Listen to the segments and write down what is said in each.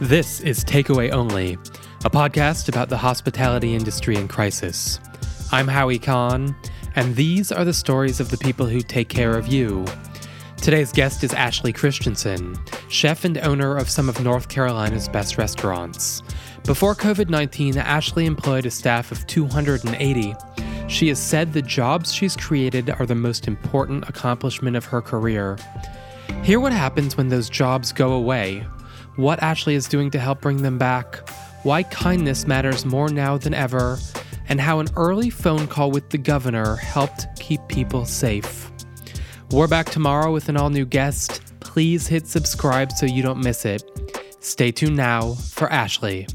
This is Takeaway Only, a podcast about the hospitality industry in crisis. I'm Howie Kahn, and these are the stories of the people who take care of you. Today's guest is Ashley Christensen, chef and owner of some of North Carolina's best restaurants. Before COVID 19, Ashley employed a staff of 280. She has said the jobs she's created are the most important accomplishment of her career. Hear what happens when those jobs go away what Ashley is doing to help bring them back, why kindness matters more now than ever, and how an early phone call with the governor helped keep people safe. We're back tomorrow with an all new guest. Please hit subscribe so you don't miss it. Stay tuned now for Ashley.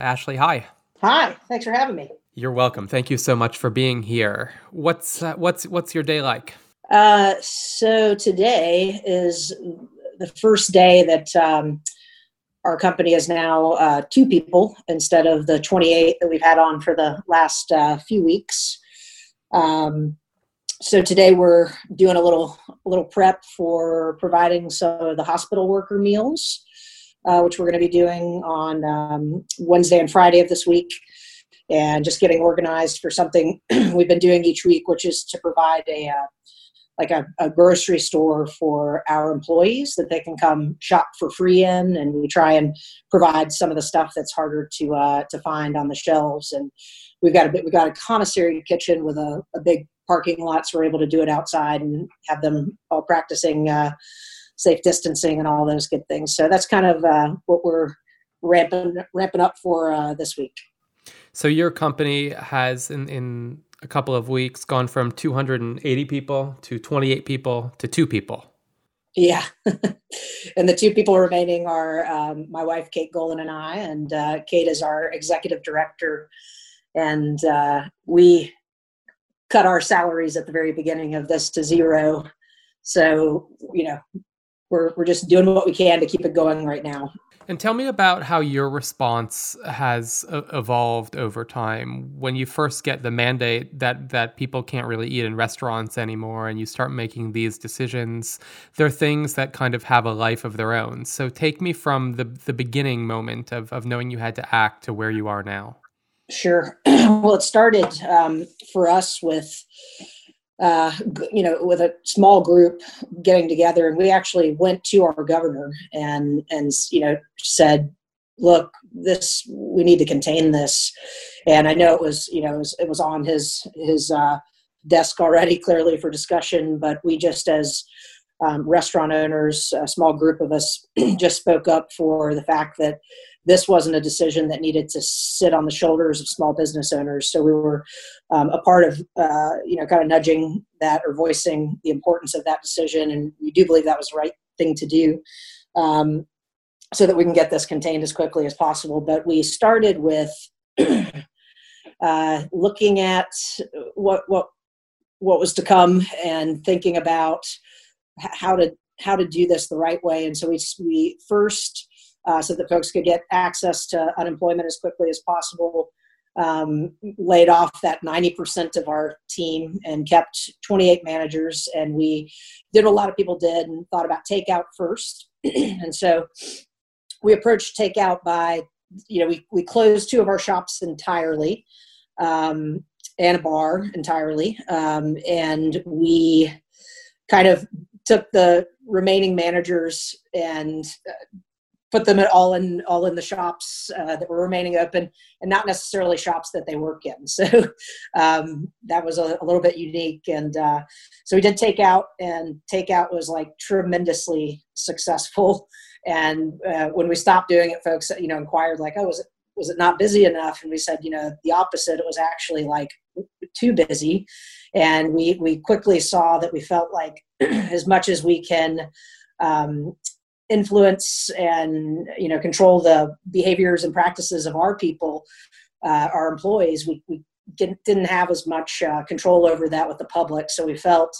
Ashley, hi. Hi, thanks for having me. You're welcome. Thank you so much for being here. What's uh, what's what's your day like? Uh, so today is the first day that um, our company is now uh, two people instead of the 28 that we've had on for the last uh, few weeks. Um, so today we're doing a little a little prep for providing some of the hospital worker meals, uh, which we're going to be doing on um, Wednesday and Friday of this week, and just getting organized for something we've been doing each week, which is to provide a uh, like a, a, grocery store for our employees that they can come shop for free in and we try and provide some of the stuff that's harder to uh, to find on the shelves. And we've got a bit we've got a commissary kitchen with a, a big parking lot so we're able to do it outside and have them all practicing uh, safe distancing and all those good things. So that's kind of uh, what we're ramping ramping up for uh, this week. So your company has in in a couple of weeks gone from 280 people to 28 people to two people. Yeah. and the two people remaining are um, my wife, Kate Goalen, and I. And uh, Kate is our executive director. And uh, we cut our salaries at the very beginning of this to zero. So, you know, we're, we're just doing what we can to keep it going right now. And tell me about how your response has evolved over time. When you first get the mandate that that people can't really eat in restaurants anymore, and you start making these decisions, they're things that kind of have a life of their own. So take me from the the beginning moment of of knowing you had to act to where you are now. Sure. well, it started um, for us with uh, you know, with a small group getting together, and we actually went to our governor and and you know said, "Look, this we need to contain this." And I know it was you know it was, it was on his his uh, desk already, clearly for discussion, but we just as um, restaurant owners, a small group of us, just spoke up for the fact that this wasn't a decision that needed to sit on the shoulders of small business owners. So we were um, a part of, uh, you know, kind of nudging that or voicing the importance of that decision. And we do believe that was the right thing to do um, so that we can get this contained as quickly as possible. But we started with uh, looking at what, what, what was to come and thinking about how to how to do this the right way. And so we, we first uh, so that folks could get access to unemployment as quickly as possible. Um, laid off that 90% of our team and kept 28 managers. And we did what a lot of people did and thought about takeout first. and so we approached takeout by, you know, we, we closed two of our shops entirely um, and a bar entirely. Um, and we kind of took the remaining managers and uh, put them at all in all in the shops uh, that were remaining open and not necessarily shops that they work in. So um, that was a, a, little bit unique and uh, so we did take out and takeout was like tremendously successful. And uh, when we stopped doing it folks you know inquired like oh was it was it not busy enough? And we said you know the opposite. It was actually like too busy. And we we quickly saw that we felt like as much as we can um, influence and you know control the behaviors and practices of our people uh, our employees we, we didn't, have as much uh, control over that with the public. So we felt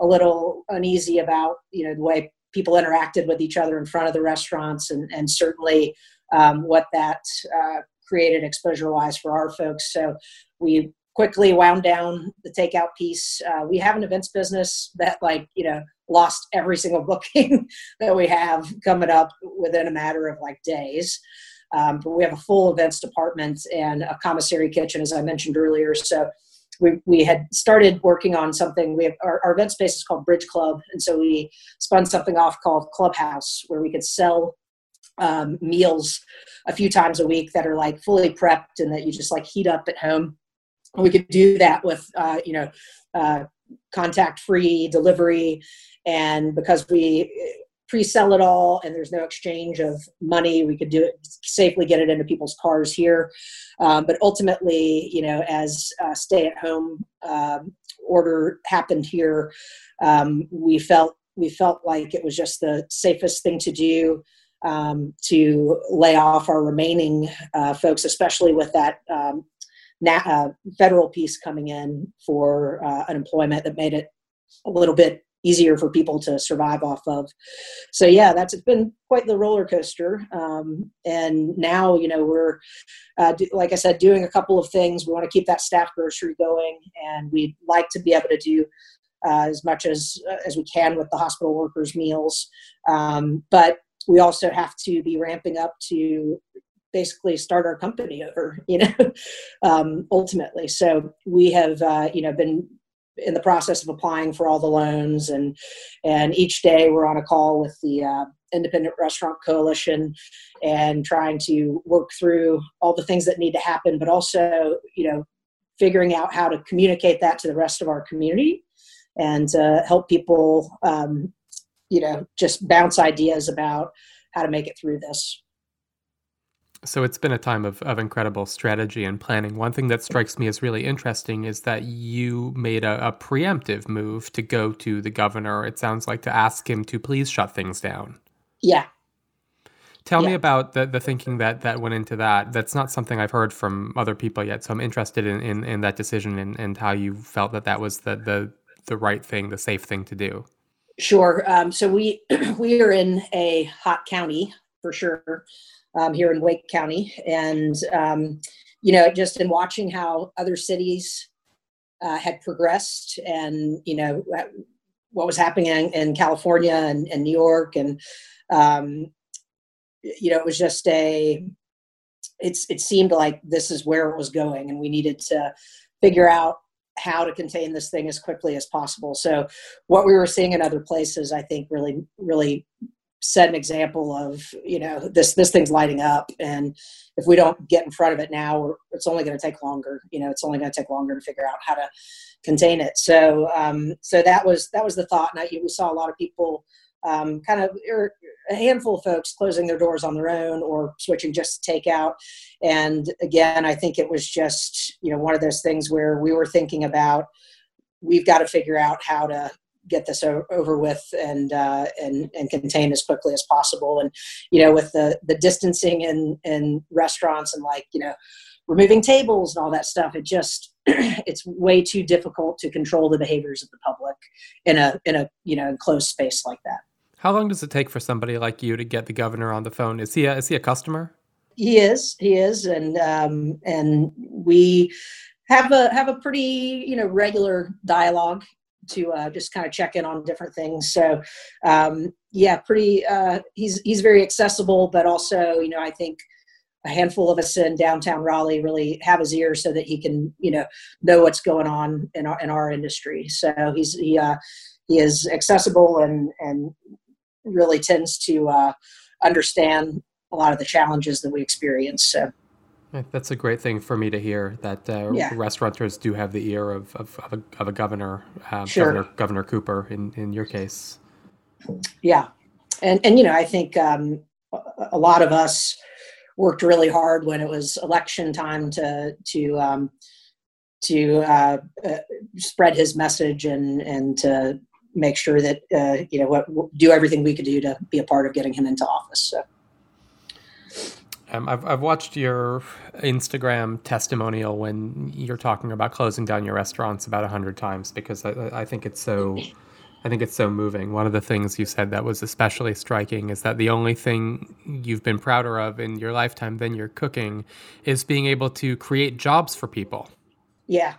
a little uneasy about you know the way people interacted with each other in front of the restaurants and, and certainly um, what that uh, created exposure wise for our folks. So we quickly wound down the takeout piece. Uh, we have an events business that like you know lost every single booking that we have coming up within a matter of like days. Um, but we have a full events department and a commissary kitchen, as I mentioned earlier. So we, we had started working on something. We have our, our event space is called Bridge Club, and so we spun something off called Clubhouse, where we could sell um, meals a few times a week that are like fully prepped and that you just like heat up at home. We could do that with uh, you know uh, contact free delivery, and because we pre-sell it all and there's no exchange of money we could do it safely get it into people's cars here. Um, but ultimately you know as stay at home um, order happened here um, we felt we felt like it was just the safest thing to do um, to lay off our remaining uh, folks especially with that um, na- uh, federal piece coming in for uh, unemployment that made it a little bit easier for people to survive off of. So yeah, that's it's been quite the roller coaster. Um, and now you know we're uh, do, like I said, doing a couple of things. We want to keep that staff grocery going, and we'd like to be able to do. Uh, as much as uh, as we can with the hospital workers meals um, but we also have to be ramping up to basically start our company over you know um, ultimately so we have uh, you know been in the process of applying for all the loans and and each day we're on a call with the uh, independent restaurant coalition and trying to work through all the things that need to happen but also you know figuring out how to communicate that to the rest of our community and uh, help people um, you know just bounce ideas about how to make it through this so it's been a time of, of incredible strategy and planning. One thing that strikes me as really interesting is that you made a, a, preemptive move to go to the governor, it sounds like, to ask him to please shut things down. Yeah. Tell yeah. me about the, the thinking that, that went into that. That's not something I've heard from other people yet. So I'm interested in, in, in that decision and, and how you felt that that was the, the, the right thing, the safe thing to do. Sure. Um, so we we are in a hot county for sure um, here in Wake County. And, um, you know, just in watching how other cities uh, had progressed and, you know, what was happening in, in California and, and, New York. And, um, you know, it was just a, it's, it seemed like this is where it was going and we needed to figure out how to contain this thing as quickly as possible. So what we were seeing in other places, I think really, really set an example of you know this this thing's lighting up and if we don't get in front of it now it's only going to take longer you know it's only going to take longer to figure out how to contain it. So um, so that was that was the thought and I, we saw a lot of people um, kind of er, a handful of folks closing their doors on their own or switching just to takeout and again i think it was just you know one of those things where we were thinking about we've got to figure out how to get this over with and uh, and and contain as quickly as possible. And you know, with the the distancing in in restaurants and like you know, removing tables and all that stuff, it just it's way too difficult to control the behaviors of the public in a in a you know enclosed space like that. How long does it take for somebody like you to get the governor on the phone? Is he a, is he a customer? He is. He is, and um, and we have a have a pretty you know regular dialogue to uh, just kind of check in on different things. So um, yeah, pretty. Uh, he's he's very accessible, but also you know I think a handful of us in downtown Raleigh really have his ear so that he can you know know what's going on in our in our industry. So he's he uh, he is accessible and and really tends to uh, understand a lot of the challenges that we experience. So. That's a great thing for me to hear that uh, yeah. restaurateurs do have the ear of, of, of, a, of a, governor, uh, sure. Governor, Governor Cooper in, in your case. Yeah. And, and you know, I think um, a lot of us worked really hard when it was election time to, to, um, to uh, uh spread his message and, and to make sure that, uh, you know, what, do everything we could do to be a part of getting him into office. So. Um, I've I've watched your Instagram testimonial when you're talking about closing down your restaurants about a hundred times because I, I think it's so I think it's so moving. One of the things you said that was especially striking is that the only thing you've been prouder of in your lifetime than your cooking is being able to create jobs for people. Yeah,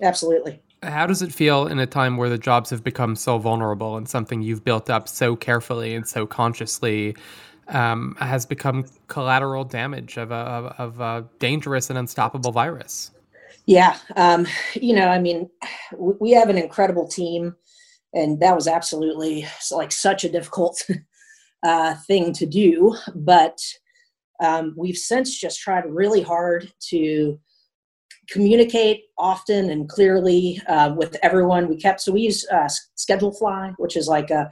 absolutely. How does it feel in a time where the jobs have become so vulnerable and something you've built up so carefully and so consciously um, has become collateral damage of a, of, a dangerous and unstoppable virus? Yeah, um, you know, I mean, we have an incredible team, and that was absolutely like such a difficult uh, thing to do. But um, we've since just tried really hard to communicate often and clearly uh, with everyone. We kept so we use uh, Schedulefly, which is like a,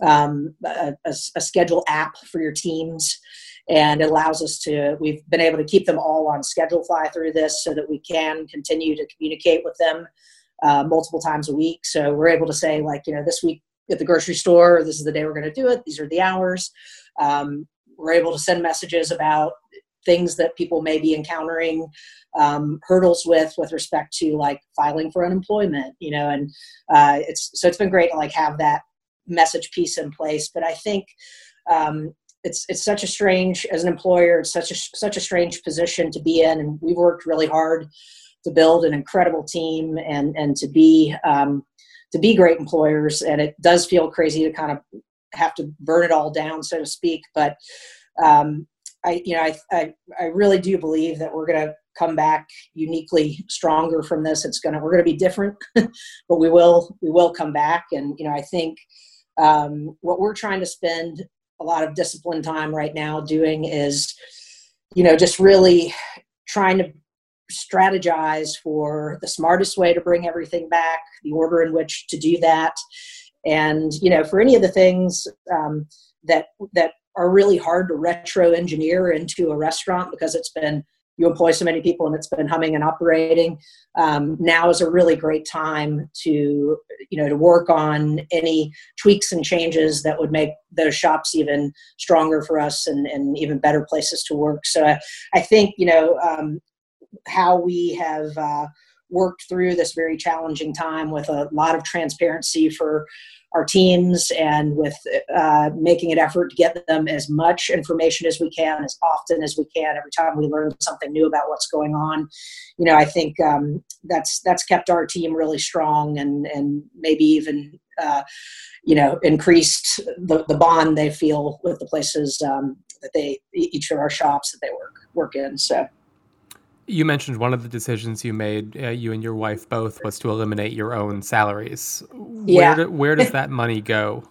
um, a, a, schedule app for your teams, and it allows us to. We've been able to keep them all on Schedulefly through this, so that we can continue to communicate with them uh, multiple times a week. So we're able to say like, you know, this week at the grocery store, this is the day we're going to do it. These are the hours. Um, we're able to send messages about things that people may be encountering um, hurdles with with respect to like filing for unemployment you know and uh, it's so it's been great to like have that message piece in place. But i think um, it's it's such a strange as an employer it's such a such a strange position to be in. And we've worked really hard to build an incredible team and and to be um, to be great employers. And it does feel crazy to kind of have to burn it all down so to speak. But um, I, you know, I, I, I really do believe that we're going to come back uniquely stronger from this. It's going to, we're going to be different, but we will, we will come back. And, you know, I think um, what we're trying to spend a lot of discipline time right now doing is, you know, just really trying to strategize for the smartest way to bring everything back, the order in which to do that. And, you know, for any of the things um, that, that are really hard to retro engineer into a restaurant because it's been you employ so many people and it's been humming and operating. Um, now is a really great time to you know to work on any tweaks and changes that would make those shops even stronger for us and, and even better places to work. So i, I think you know um, how we have uh, worked through this very challenging time with a lot of transparency for our teams and with uh, making an effort to get them as much information as we can as often as we can. Every time we learn something new about what's going on you know i think um, that's that's kept our team really strong and and maybe even uh, you know increased the, the bond they feel with the places um, that they each of our shops that they work work in. So you mentioned one of the decisions you made, uh, you and your wife both, was to eliminate your own salaries. Yeah. Where, do, where does that money go?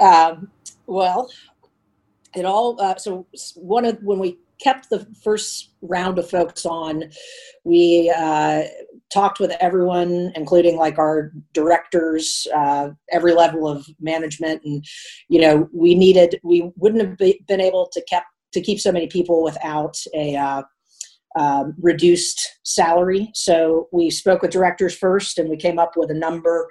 Um, well, it all. Uh, so one of when we kept the first round of folks on, we uh, talked with everyone, including like our directors, uh, every level of management, and you know we needed. We wouldn't have be, been able to kept to keep so many people without a uh, um, reduced salary. So we spoke with directors first, and we came up with a number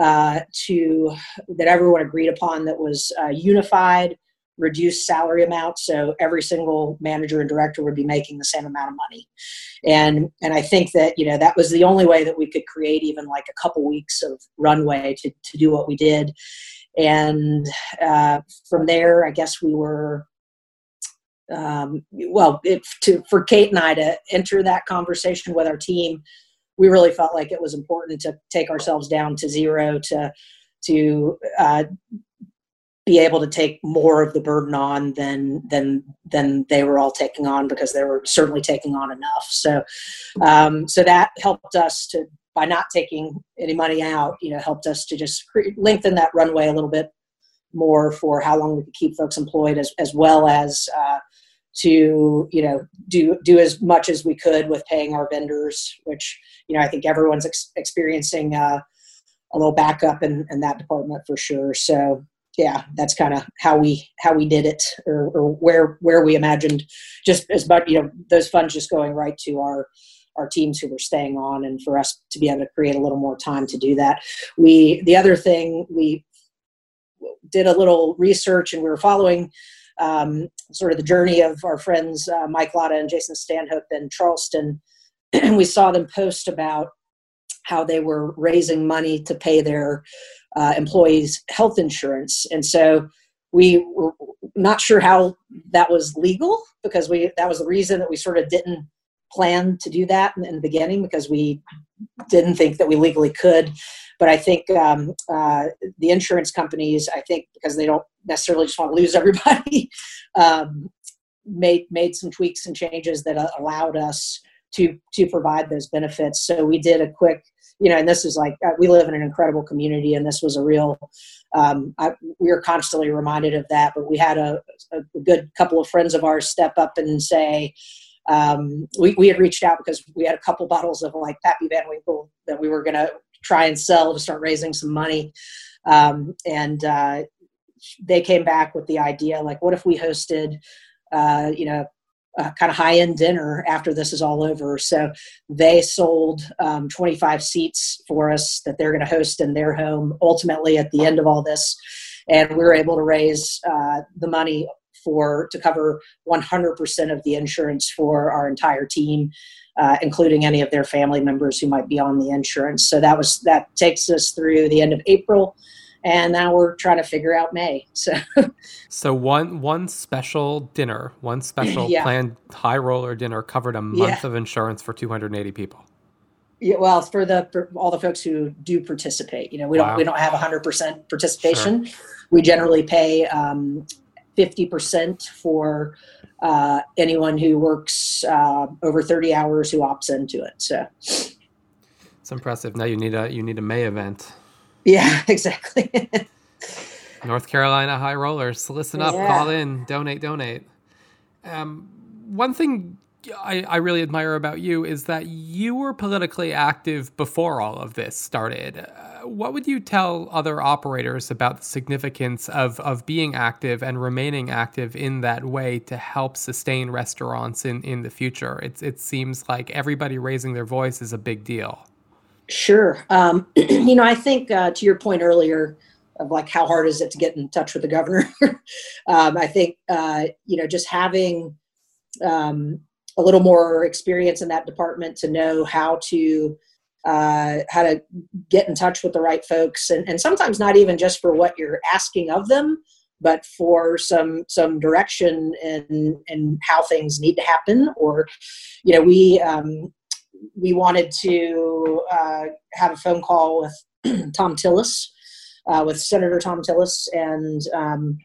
uh, to that everyone agreed upon that was uh, unified, reduced salary amount. So every single manager and director would be making the same amount of money, and and I think that you know that was the only way that we could create even like a couple weeks of runway to to do what we did. And uh, from there, I guess we were um, well, to for Kate and I to enter that conversation with our team, we really felt like it was important to take ourselves down to zero to to uh, be able to take more of the burden on than than than they were all taking on because they were certainly taking on enough. So um, so that helped us to by not taking any money out, you know, helped us to just lengthen that runway a little bit more for how long we could keep folks employed as, as well as uh, to you know do do as much as we could with paying our vendors which you know i think everyone's ex- experiencing uh, a little backup in, in that department for sure. So yeah that's kind of how we how we did it or, or where where we imagined just as much you know those funds just going right to our our teams who were staying on and for us to be able to create a little more time to do that. We the other thing we did a little research and we were following um, sort of the journey of our friends uh, Mike Lata and Jason Stanhope in Charleston. we saw them post about how they were raising money to pay their uh, employees' health insurance, and so we were not sure how that was legal because we that was the reason that we sort of didn't plan to do that in, in, the beginning because we didn't think that we legally could. But I think um, uh, the insurance companies, I think because they don't necessarily just want to lose everybody, um, made made some tweaks and changes that uh, allowed us to to provide those benefits. So we did a quick, you know, and this is like uh, we live in an incredible community, and this was a real. Um, I, we were constantly reminded of that, but we had a, a good couple of friends of ours step up and say, um, we, we had reached out because we had a couple bottles of like Pappy Van Winkle that we were to try and sell to start raising some money. Um, and uh, they came back with the idea like, what if we hosted, uh, you know, kind of high end dinner after this is all over. So they sold um, 25 seats for us that they're going to host in their home ultimately at the end of all this. And we were able to raise uh, the money for to cover 100% of the insurance for our entire team, uh, including any of their family members who might be on the insurance. So that was that takes us through the end of April, and now we're trying to figure out May. So, so one one special dinner, one special yeah. planned high roller dinner covered a month yeah. of insurance for 280 people. Yeah, well, for the for all the folks who do participate, you know, we wow. don't we don't have 100% participation. Sure. We generally pay um, 50% for uh, anyone who works uh, over 30 hours who opts into it. So it's impressive. Now you need a you need a May event. Yeah, exactly. North Carolina High Rollers, listen up, yeah. call in, donate, donate. Um, one thing I, I really admire about you is that you were politically active before all of this started. What would you tell other operators about the significance of, of being active and remaining active in that way to help sustain restaurants in, in the future? It, it seems like everybody raising their voice is a big deal. Sure. Um, you know, I think uh, to your point earlier of like how hard is it to get in touch with the governor? um, I think, uh, you know, just having um, a little more experience in that department to know how to uh, how to get in touch with the right folks. And, and sometimes not even just for what you're asking of them but for some some direction in in how things need to happen. Or you know we um, we wanted to uh, have a phone call with Thom Tillis uh, with Senator Thom Tillis. And um,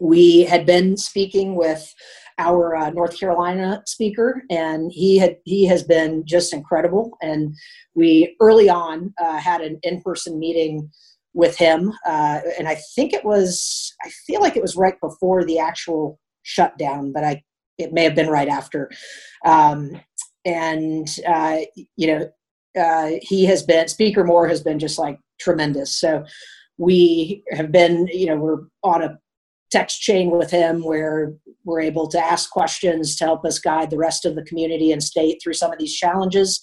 we had been speaking with our uh, North Carolina speaker, and he had he has been just incredible. And we early on uh, had an in person meeting with him, uh, and I think it was I feel like it was right before the actual shutdown, but I it may have been right after. Um, and uh, you know, uh, he has been Speaker Moore has been just like tremendous. So we have been you know we're on a text chain with him where we're able to ask questions to help us guide the rest of the community and state through some of these challenges.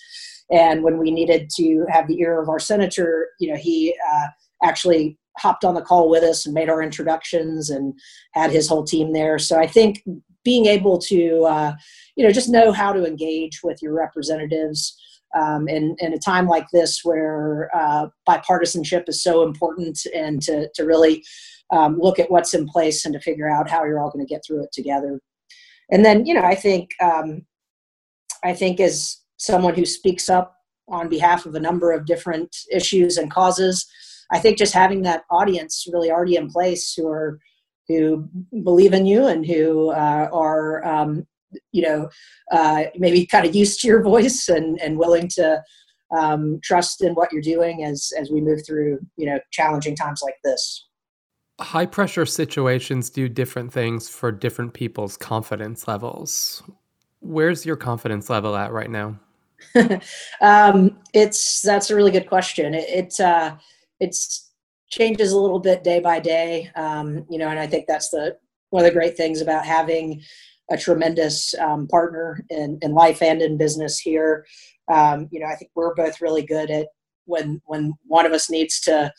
And when we needed to have the ear of our senator, you know, he uh, actually hopped on the call with us and made our introductions and had his whole team there. So I think being able to, uh, you know, just know how to engage with your representatives um, in, in a time like this where uh, bipartisanship is so important and to, to really um, look at what's in place and to figure out how you're all going to get through it together. And then, you know, I think um, I think as someone who speaks up on behalf of a number of different issues and causes, I think just having that audience really already in place who are who believe in you and who uh, are um, you know uh, maybe kind of used to your voice and and willing to um, trust in what you're doing as as we move through you know challenging times like this high pressure situations do different things for different people's confidence levels. Where's your confidence level at right now? um, it's that's a really good question. It, it uh, it's changes a little bit day by day, um, you know, and I think that's the one of the great things about having a tremendous um, partner in, in life and in business here. Um, you know, I think we're both really good at when when one of us needs to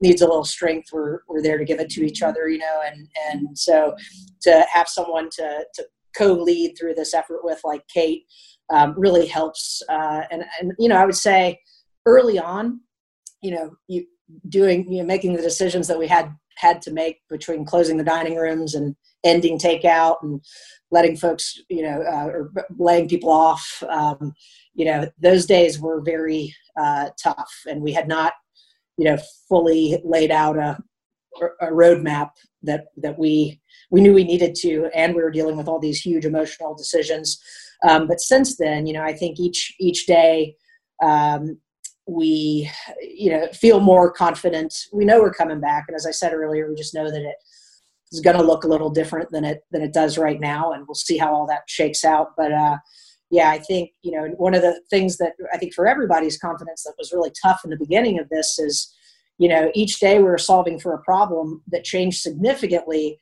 needs a little strength, we're, we're there to give it to each other, you know, and, and so to have someone to, to co-lead through this effort with like Kate um, really helps. Uh, and, and, you know, I would say early on, you know, you doing, you know, making the decisions that we had, had to make between closing the dining rooms and ending takeout and letting folks, you know, uh, or laying people off. Um, you know, those days were very uh, tough, and we had not, you know, fully laid out a, a roadmap that that we we knew we needed to, and we were dealing with all these huge emotional decisions. Um, but since then, you know, I think each each day um, we, you know, feel more confident. We know we're coming back, and as I said earlier, we just know that it is going to look a little different than it than it does right now, and we'll see how all that shakes out. But uh, yeah, I think you know one of the things that I think for everybody's confidence that was really tough in the beginning of this is, you know, each day we were solving for a problem that changed significantly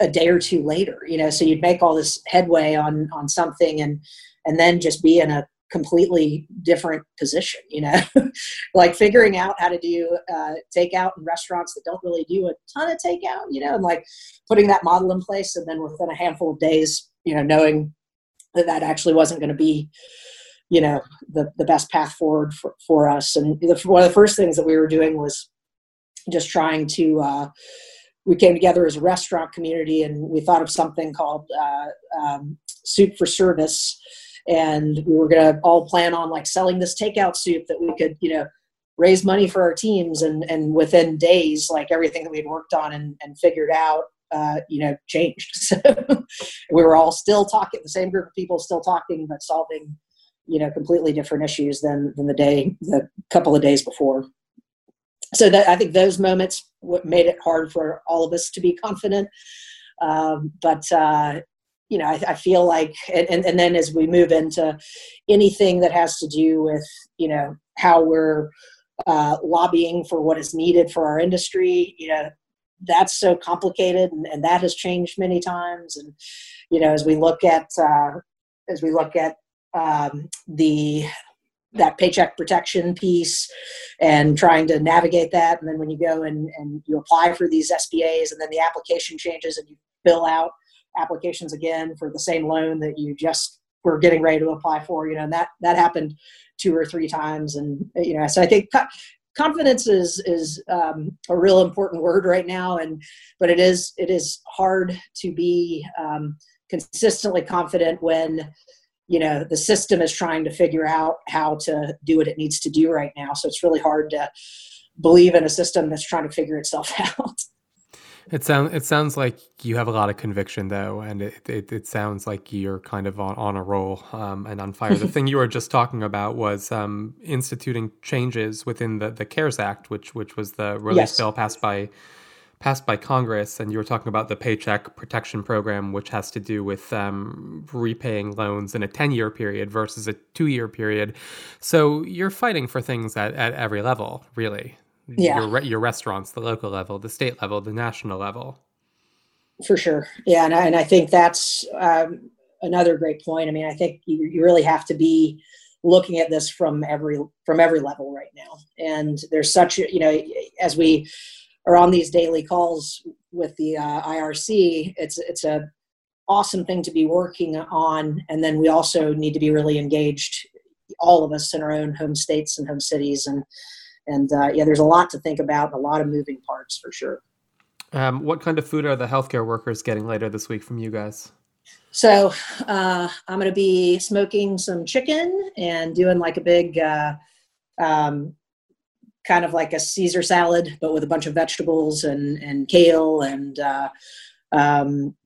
a day or two later. You know, so you'd make all this headway on on something and and then just be in a completely different position you know like figuring out how to do uh, takeout in restaurants that don't really do a ton of takeout you know and like putting that model in place and then within a handful of days you know knowing that actually wasn't going to be you know the, the best path forward for, for us. And the, one of the first things that we were doing was just trying to uh, we came together as a restaurant community and we thought of something called uh, um, soup for service. And we were going to all plan on like selling this takeout soup that we could you know raise money for our teams and and within days like everything that we'd worked on and, and figured out uh, you know changed. So we were all still talking the same group of people still talking but solving you know completely different issues than than the day the couple of days before. So that i think those moments what made it hard for all of us to be confident. Um, but uh, you know, I, I feel like, and, and then as we move into anything that has to do with, you know, how we're uh, lobbying for what is needed for our industry, you know, that's so complicated and, and that has changed many times. And, you know, as we look at, uh, as we look at um, the, that paycheck protection piece and trying to navigate that. And then when you go and, and you apply for these SBAs and then the application changes and you fill out applications again for the same loan that you just were getting ready to apply for you know and that that happened two or three times and you know so i think confidence is is um, a real important word right now and but it is it is hard to be um, consistently confident when you know the system is trying to figure out how to do what it needs to do right now. So it's really hard to believe in a system that's trying to figure itself out it sounds it sounds like you have a lot of conviction though, and it, it, it sounds like you're kind of on, on a roll um, and on fire. the thing you were just talking about was um, instituting changes within the, the CARES Act, which which was the relief yes. bill passed by passed by Congress, and you were talking about the Paycheck Protection Program, which has to do with um, repaying loans in a 10 year period versus a two year period. So you're fighting for things at, at every level, really yeah. your your restaurants, the local level, the state level, the national level. For sure, yeah, and I, and I think that's um, another great point. I mean, I think you, you really have to be looking at this from every from every level right now, and there's such you know as we are on these daily calls with the uh, IRC, it's it's a awesome thing to be working on, and then we also need to be really engaged, all of us in our own home states and home cities, and and uh, yeah, there's a lot to think about and a lot of moving parts for sure. Um, what kind of food are the healthcare workers getting later this week from you guys? So uh, I'm going to be smoking some chicken and doing like a big, uh, um, kind of like a Caesar salad, but with a bunch of vegetables and and kale and. Uh, um,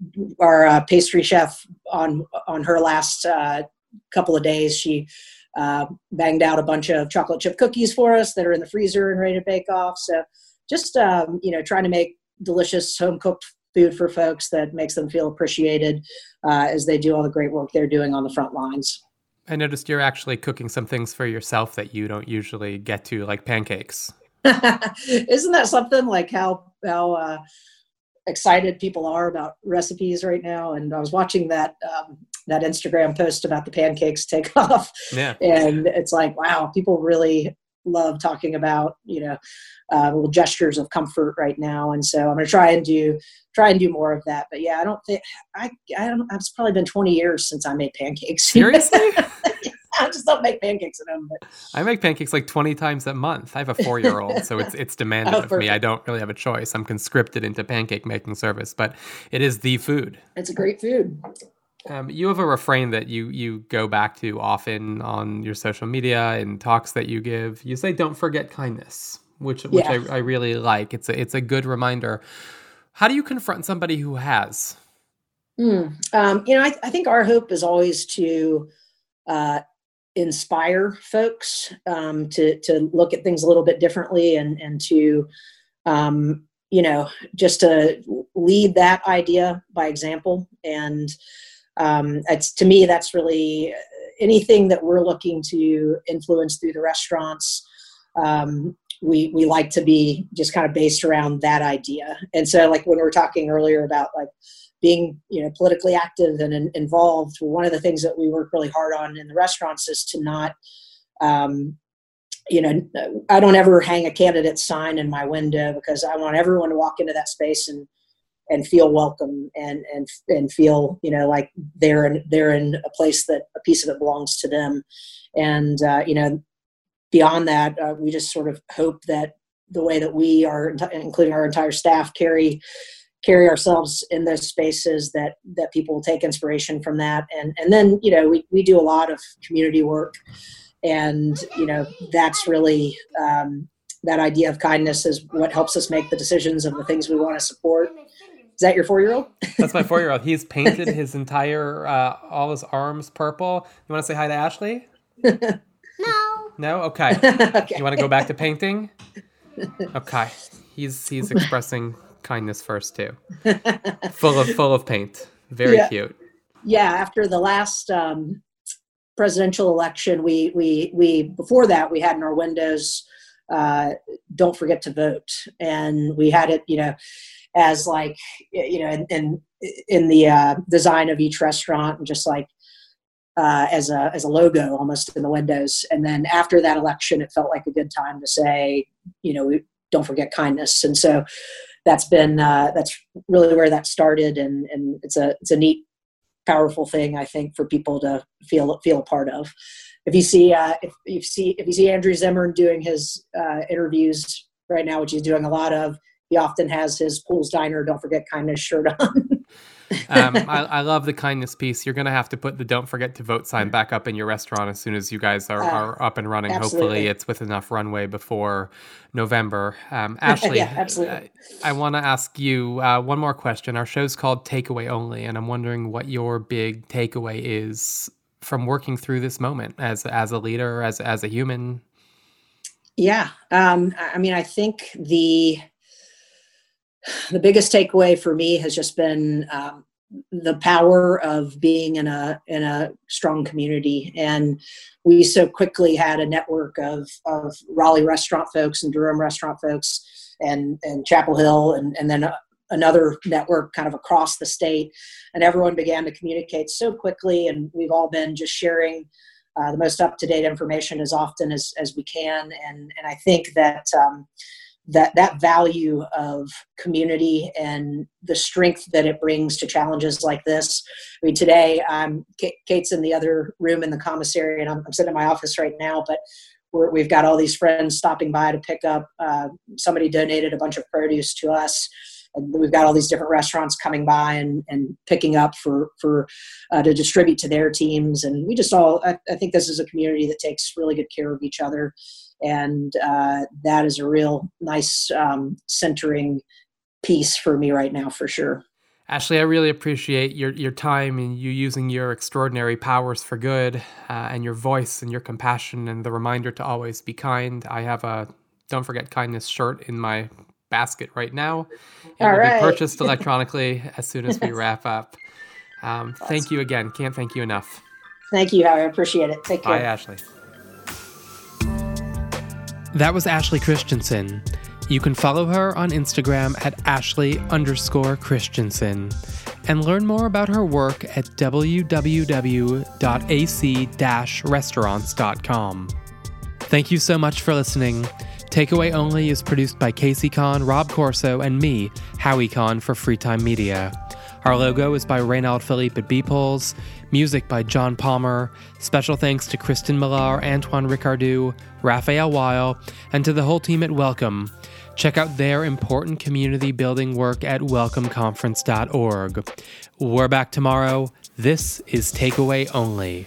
our uh, pastry chef on on her last uh, couple of days, she uh, banged out a bunch of chocolate chip cookies for us that are in the freezer and ready to bake off. So just um, you know, trying to make delicious home cooked food for folks that makes them feel appreciated uh, as they do all the great work they're doing on the front lines. I noticed you're actually cooking some things for yourself that you don't usually get to, like pancakes. Isn't that something like how how uh, excited people are about recipes right now? And I was watching that um, that Instagram post about the pancakes take off. Yeah. And it's like, wow, people really love talking about, you know, uh, little gestures of comfort right now. And so I'm going to try and do, try and do more of that. But yeah, I don't think I, I don't, it's probably been 20 years since I made pancakes. Seriously? I just don't make pancakes at home. But. I make pancakes like 20 times a month. I have a four year old, so it's it's demanded oh, of me. I don't really have a choice. I'm conscripted into pancake making service, but it is the food. It's a great food. Um, you have a refrain that you you go back to often on your social media and talks that you give. You say, "Don't forget kindness," which which. I, I really like. It's a it's a good reminder. How do you confront somebody who has? Mm, um, you know, I, I, think our hope is always to uh, inspire folks um, to to look at things a little bit differently and and to um, you know just to lead that idea by example and um, it's to me that's really uh, anything that we're looking to influence through the restaurants um, we we like to be just kind of based around that idea. And so like when we were talking earlier about like being you know politically active and in, involved one of the things that we work really hard on in the restaurants is to not um, you know i don't ever hang a candidate sign in my window because i want everyone to walk into that space and and feel welcome and and and feel you know like they're in they're in a place that a piece of it belongs to them. And uh, you know beyond that uh, we just sort of hope that the way that we are including our entire staff carry carry ourselves in those spaces that that people will take inspiration from that. And and then you know we, we do a lot of community work. And you know that's really um, that idea of kindness is what helps us make the decisions of the things we want to support is that your four year old? That's my four year old. He's painted his entire, uh, all his arms purple. You want to say hi to Ashley? no. No? Okay. okay. You want to go back to painting? Okay. He's he's expressing kindness first too. full of full of paint. Very yeah. cute. Yeah. After the last um, presidential election, we we we before that we had in our windows. Uh, don't forget to vote, and we had it. You know as like you know in in, in the uh, design of each restaurant and just like uh, as a as a logo almost in the windows. And then after that election it felt like a good time to say you know we don't forget kindness. And so that's been uh, that's really where that started and and it's a it's a neat powerful thing I think for people to feel feel a part of. If you see uh, if you see if you see Andrew Zimmern doing his uh, interviews right now, which he's doing a lot of, he often has his Poole's Diner, don't forget kindness shirt on. um, I, I, love the kindness piece. You're going to have to put the don't forget to vote sign back up in your restaurant as soon as you guys are, uh, are up and running. Absolutely. Hopefully, it's with enough runway before November. Um, Ashley, yeah, absolutely. I, I want to ask you uh, one more question. Our show's called Takeaway Only, and I'm wondering what your big takeaway is from working through this moment as as a leader, as as a human. Yeah, um, I mean, I think the the biggest takeaway for me has just been um, the power of being in a in a strong community. And we so quickly had a network of of Raleigh restaurant folks and Durham restaurant folks and and Chapel Hill and and then another network kind of across the state. And everyone began to communicate so quickly and we've all been just sharing uh, the most up-to-date information as often as, as we can. And and I think that um, that that value of community and the strength that it brings to challenges like this. I mean, today um, Kate's in the other room in the commissary, and I'm, I'm sitting in my office right now. But we have got all these friends stopping by to pick up. Uh, somebody donated a bunch of produce to us. And we've got all these different restaurants coming by and, and picking up for for uh, to distribute to their teams, and we just all. I, I think this is a community that takes really good care of each other, and uh, that is a real nice um, centering piece for me right now for sure Ashley, I really appreciate your, your time and you using your extraordinary powers for good uh, and your voice and your compassion and the reminder to always be kind. I have a Don't Forget Kindness shirt in my basket right now. It All will right. be purchased electronically as soon as we wrap up. Um, awesome. Thank you again. Can't thank you enough. Thank you, Howard. I appreciate it. Take care. Bye, Ashley. That was Ashley Christensen. You can follow her on Instagram at Ashley underscore Christensen and learn more about her work at www.ac-restaurants.com. Thank you so much for listening. Takeaway Only is produced by Casey Kahn, Rob Corso, and me, Howie Kahn for Free Time Media. Our logo is by Reynald Philippe at Beeples, music by John Palmer. Special thanks to Kristen Millar, Antoine Ricardou, Raphael Weil, and to the whole team at Welcome. Check out their important community building work at welcomeconference.org. We're back tomorrow. This is Takeaway Only.